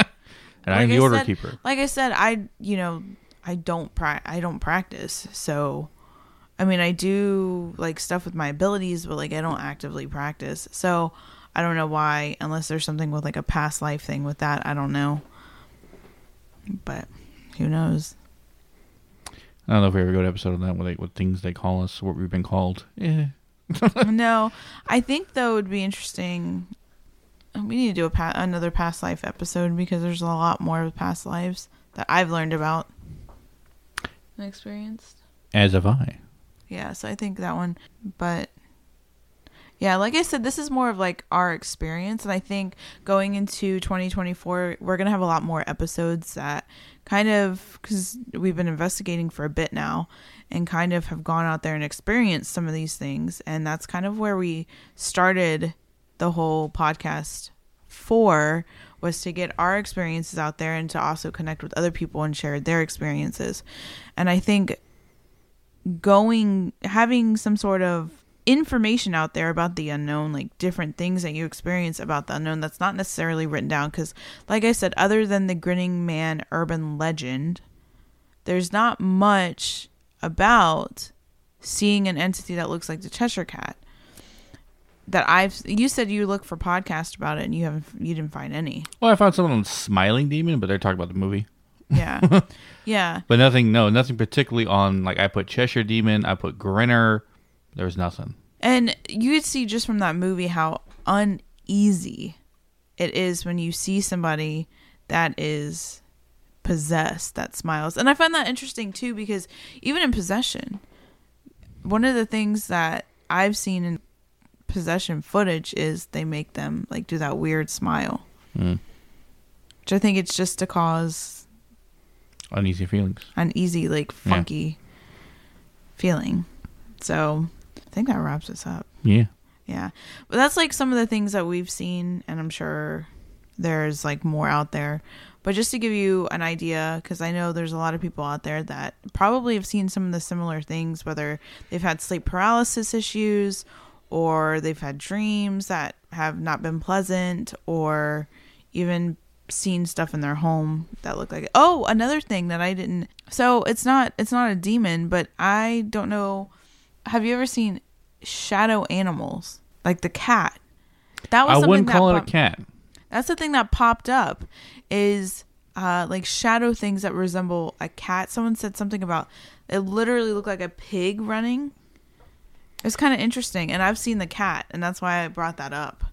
I'm the I order said- keeper. Like I said, I you know I don't pra- I don't practice, so I mean I do like stuff with my abilities, but like I don't actively practice. So I don't know why, unless there's something with like a past life thing with that. I don't know, but who knows? I don't know if we ever go to episode on that. What, they, what things they call us, what we've been called. Yeah. [laughs] no, I think though it would be interesting. We need to do a pa- another past life episode because there's a lot more of past lives that I've learned about and experienced. As have I. Yeah, so I think that one, but yeah, like I said, this is more of like our experience, and I think going into 2024, we're gonna have a lot more episodes that kind of because we've been investigating for a bit now, and kind of have gone out there and experienced some of these things, and that's kind of where we started the whole podcast for was to get our experiences out there and to also connect with other people and share their experiences. And I think going having some sort of information out there about the unknown like different things that you experience about the unknown that's not necessarily written down because like i said other than the grinning man urban legend there's not much about seeing an entity that looks like the cheshire cat that i've you said you look for podcasts about it and you haven't you didn't find any Well, I found someone on Smiling Demon, but they're talking about the movie. yeah [laughs] yeah But nothing, no, nothing particularly on, like, I put Cheshire Demon, I put Grinner. There was nothing. And you could see just from that movie how uneasy it is when you see somebody that is possessed that smiles. And I find that interesting too because even in possession, one of the things that I've seen in possession footage is they make them like do that weird smile. Mm. Which I think it's just to cause Uneasy feelings. uneasy, like Yeah. funky feeling. So I think that wraps us up. Yeah. Yeah. But that's like some of the things that we've seen, and I'm sure there's like more out there. But just to give you an idea, because I know there's a lot of people out there that probably have seen some of the similar things, whether they've had sleep paralysis issues or they've had dreams that have not been pleasant or even seen stuff in their home that look like it. Oh, another thing that I didn't. So it's not it's not a demon, but I don't know. Have you ever seen shadow animals like the cat? That was I wouldn't that call it a cat. That's the thing that popped up is uh, like shadow things that resemble a cat. Someone said something about it literally looked like a pig running. It's kind of interesting, and I've seen the cat, and that's why I brought that up.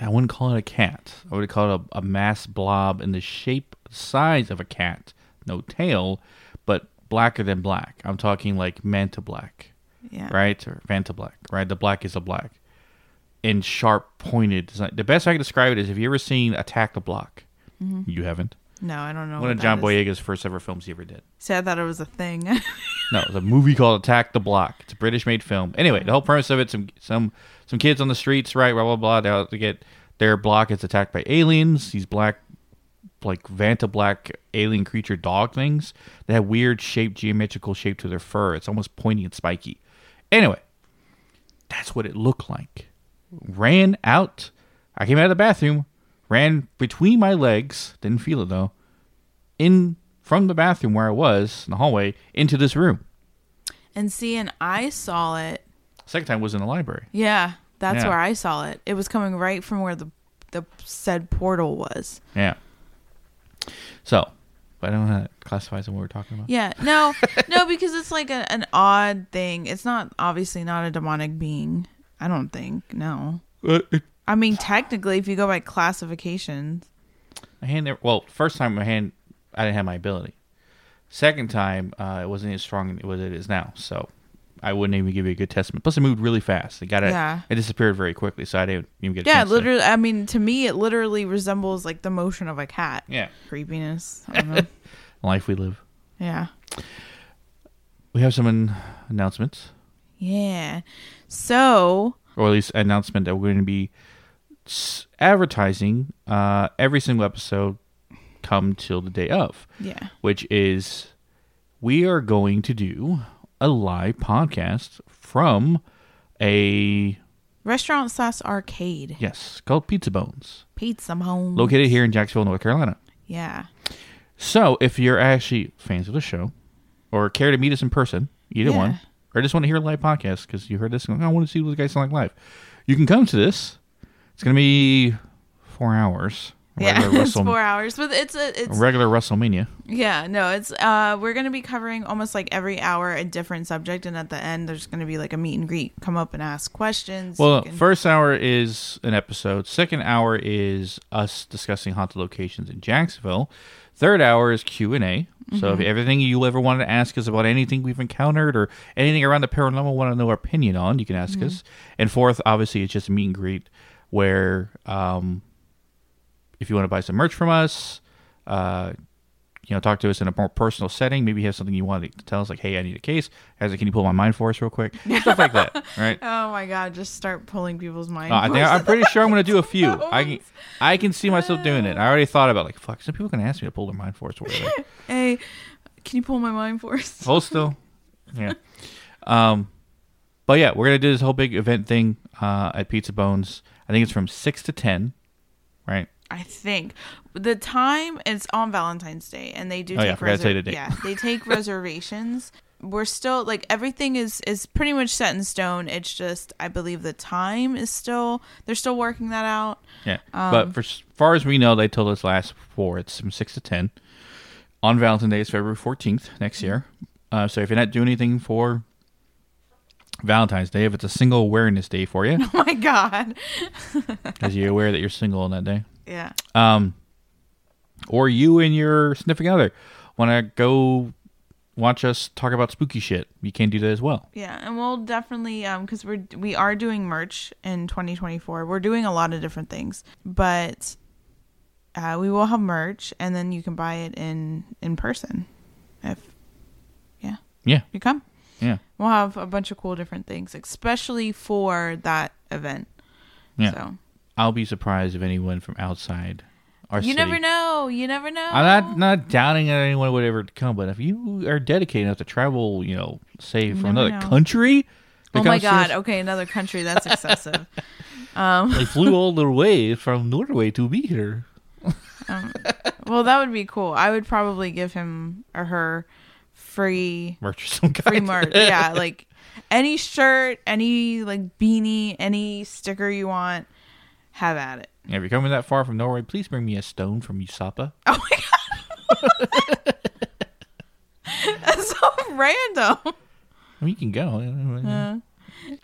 I wouldn't call it a cat. I would call it a, a mass blob in the shape, size of a cat. No tail, but blacker than black. I'm talking like Vanta black, Yeah. right? Or Vanta black, right? The black is a black. In sharp, pointed design. The best I can describe it is if you ever seen Attack the Block. Mm-hmm. You haven't. No, I don't know. One of John. Boyega's first ever films he ever did. See, I thought it was a thing. [laughs] No, it's a movie called Attack the Block. It's a British made film. Anyway, the whole premise of it some some some kids on the streets, right, blah blah blah, they have to get their block is attacked by aliens, these black like Vanta black alien creature dog things. They have weird shaped geometrical shape to their fur. It's almost pointy and spiky. Anyway, that's what it looked like. Ran out. I came out of the bathroom, ran between my legs, didn't feel it though, in from the bathroom where I was in the hallway into this room. and see, and I saw it. Second time was in the library. Yeah, that's Yeah. where I saw it. It was coming right from where the the said portal was. Yeah. So, but I don't know how that classifies what we're talking about. Yeah, no, [laughs] no, because it's like a, an odd thing. It's not obviously not a demonic being. I don't think. No, Uh, I mean technically, if you go by classifications, my hand never, well, first time my hand, I didn't have my ability. Second time, uh, it wasn't as strong as it is now. So, I wouldn't even give you a good testament. Plus, it moved really fast. It got it. Yeah. It disappeared very quickly, so I didn't even get. A yeah, literally. I mean, to me, it literally resembles like the motion of a cat. Yeah. Creepiness. I don't know. [laughs] Life we live. yeah. We have some an- announcements, Yeah. So or at least announcement that we're going to be s- advertising uh, every single episode come till the day of. yeah. which is we are going to do a live podcast from a Restaurant slash arcade. yes called Pizza Bones, Pizza home. located here in Jacksonville, North Carolina. Yeah. So if you're actually fans of the show, or care to meet us in person, either Yeah. one, or just want to hear a live podcast because you heard this, and, "Oh, I want to see what the guys sound like live, you can come to this. It's going to be four hours. Yeah. [laughs] It's Wrestle- four hours, but it's a it's regular WrestleMania. Yeah, no, it's uh we're gonna be covering almost like every hour a different subject and at the end there's gonna be like a meet and greet. Come up and ask questions. Well, can- first hour is an episode. Second hour is us discussing haunted locations in Jacksonville. Third hour is Q and A. So Mm-hmm. if everything you ever wanted to ask us about anything we've encountered or anything around the paranormal, want to know our opinion on, you can ask Mm-hmm. us. And fourth, obviously, it's just a meet and greet where, um, if you want to buy some merch from us, uh, you know, talk to us in a more personal setting. Maybe you have something you want to tell us, like, "Hey, I need a case." As a, can you pull my mind for us real quick? Stuff like that, [laughs] right? oh my god, just start pulling people's minds. Uh, I think I'm pretty sure I'm going to do a few. [laughs] I can, I can see myself doing it. I already thought about like, fuck, some people can ask me to pull their mind force or whatever. [laughs] hey, can you pull my mind for us? Hold still. Yeah. Um, but yeah, we're gonna do this whole big event thing uh, at Pizza Bones. I think it's from six to ten, right? I think the time is on Valentine's Day, and they do. Oh, yeah, take I forgot to tell you the date. Yeah, they take [laughs] reservations. We're still like everything is is pretty much set in stone. It's just I believe the time is still they're still working that out. Yeah. Um, but for as far as we know, they told us last before it's from six to ten on Valentine's Day. Is February fourteenth next year. Uh, so if you're not doing anything for Valentine's Day, if it's a single awareness day for you, [laughs] Oh my god. [laughs] because you're aware that you're single on that day. Yeah. um, or you and your significant other want to go watch us talk about spooky shit, you can do that as well. Yeah, and we'll definitely um because we're we are doing merch in 2024. We're doing a lot of different things, but uh, we will have merch, and then you can buy it in in person if yeah Yeah, you come. yeah, We'll have a bunch of cool different things, especially for that event. yeah. So I'll be surprised if anyone from outside our you city. never know. You never know. I'm not not doubting that anyone would ever come, but if you are dedicated enough to travel, you know, say from another know. country, Oh my god. us, Okay, another country. That's [laughs] excessive. [laughs] um. they flew all the way from Norway to be here. [laughs] Well, that would be cool. I would probably give him or her free Merch or some kind. free merch. yeah, like any shirt, any like beanie, any sticker you want, have at it. If you're coming that far from Norway, please bring me a stone from Usapa. [laughs] Oh my god. [laughs] That's so random. I mean, you can go. Uh,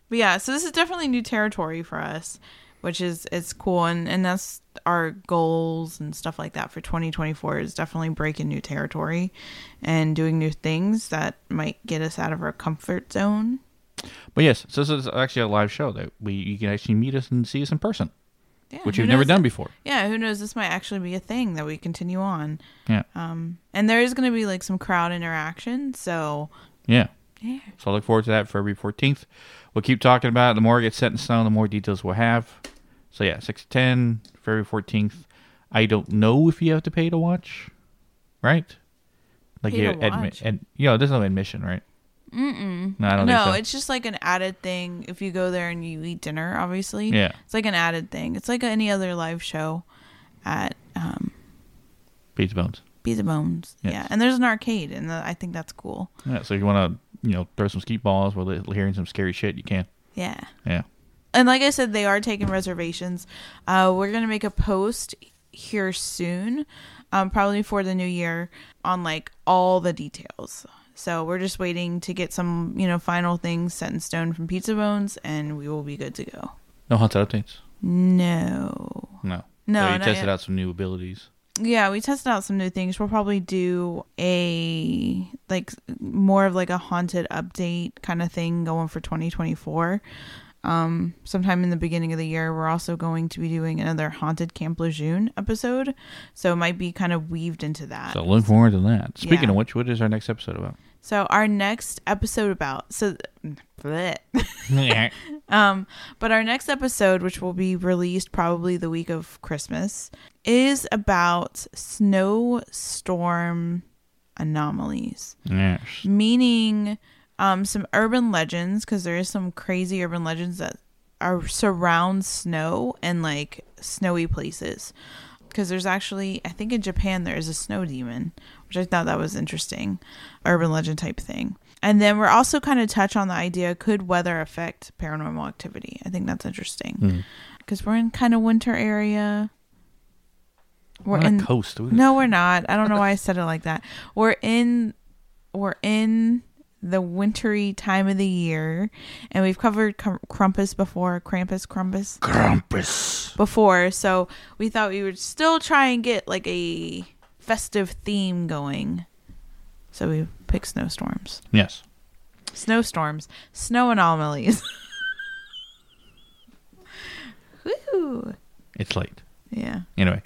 but yeah, so this is definitely new territory for us. which is it's cool and and that's our goals and stuff like that for 2024 is definitely breaking new territory and doing new things that might get us out of our comfort zone. But yes, so this is actually a live show that we you can actually meet us and see us in person, Yeah, which you've never done before. Yeah, who knows? This might actually be a thing that we continue on. Yeah, Um, and there is going to be like some crowd interaction. So yeah. yeah, So I look forward to that February 14th. We'll keep talking about it. The more it gets set in stone, the more details we'll have. So yeah, 6 to 10, February 14th. I don't know if you have to pay to watch, right? Like Pay you to admi- watch? and you know, there's no admission, right? Mm-mm. No, I don't no, think so. it's just like an added thing. If you go there and you eat dinner, obviously, Yeah. it's like an added thing. It's like any other live show at um, Pizza Bones. Pizza Bones. Yes. Yeah, and there's an arcade, and I think that's cool. Yeah, so if you want to, you know, throw some skeet balls while hearing some scary shit, you can. Yeah. Yeah. And like I said, they are taking reservations. Uh, we're gonna make a post here soon, um, probably for the new year, on like all the details. So we're just waiting to get some, you know, final things set in stone from Pizza Bones, and we will be good to go. No haunted updates? No, No. No, So you tested yet. out some new abilities. yeah, we tested out some new things. We'll probably do a like more of like a haunted update kind of thing going for 2024. Um, sometime in the beginning of the year, we're also going to be doing another haunted Camp Lejeune episode, so it might be kind of weaved into that. So look forward to that. Speaking Yeah. of which, what is our next episode about? So our next episode about so [laughs] um but our next episode which will be released probably the week of Christmas is about snowstorm anomalies. Yes. Meaning um some urban legends because there is some crazy urban legends that are surround snow and like snowy places. Because there's actually, I think in Japan there is a snow demon, which I thought that was interesting, urban legend type thing. And then we're also kind of touch on the idea: could weather affect paranormal activity? I think that's interesting Mm. because we're in kind of winter area. We're on in coast. We- no, we're not. I don't know why I said it like that. We're in we're in the wintry time of the year, and we've covered Krampus before, Krampus, Krampus Krampus. before. So we thought we would still try and get like a festive theme going. So we pick snowstorms, Yes. snowstorms, snow anomalies. [laughs] Woo! It's late. Yeah. Anyway,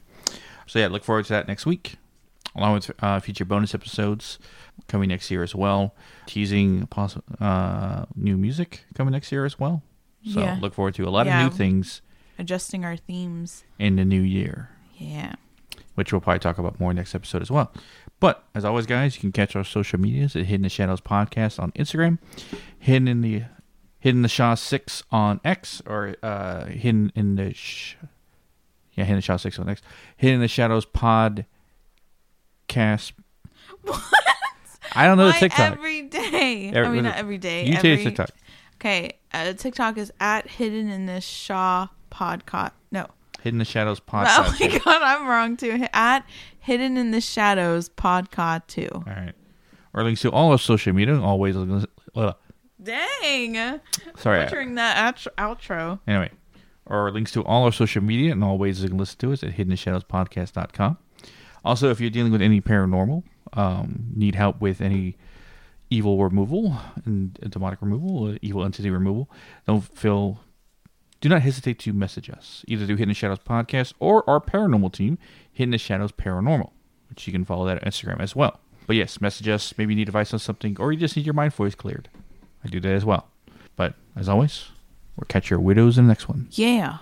so yeah, look forward to that next week, along with uh, future bonus episodes coming next year as well. Teasing poss- uh, new music coming next year as well. So Yeah. look forward to a lot Yeah. of new things Adjusting our themes. in the new year, Yeah. Which we'll probably talk about more next episode as well. But as always, guys, you can catch our social medias at Hidden in the Shadows Podcast on Instagram, Hidden in the Hidden the Shaw Six on X, or uh, Hidden in the sh- yeah Hidden the Shaw Six on X, Hidden in the Shadows Podcast. [laughs] What? I don't know the Why TikTok. every day. Every- I mean, not every day. you every, TikTok. Okay, uh, TikTok is at Hidden in the Shaw podcast. No. Hidden in the Shadows [laughs] podcast. Oh my god, I'm wrong too. At Hidden in the Shadows podcast too. All right. Or links to all our social media. Always. Uh, Dang. sorry. Butchering that outro-. Anyway, or links to all our social media and all ways you can listen to us at hiddenshadowspodcast.com. Also, if you're dealing with any paranormal, um, need help with any evil removal and demonic removal, evil entity removal, don't feel, do not hesitate to message us either through Hidden Shadows Podcast or our paranormal team, Hidden Shadows Paranormal, which you can follow that on Instagram as well. But yes, message us. Maybe you need advice on something, or you just need your mind voice cleared. I do that as well. But as always, we'll catch your widows in the next one. Yeah.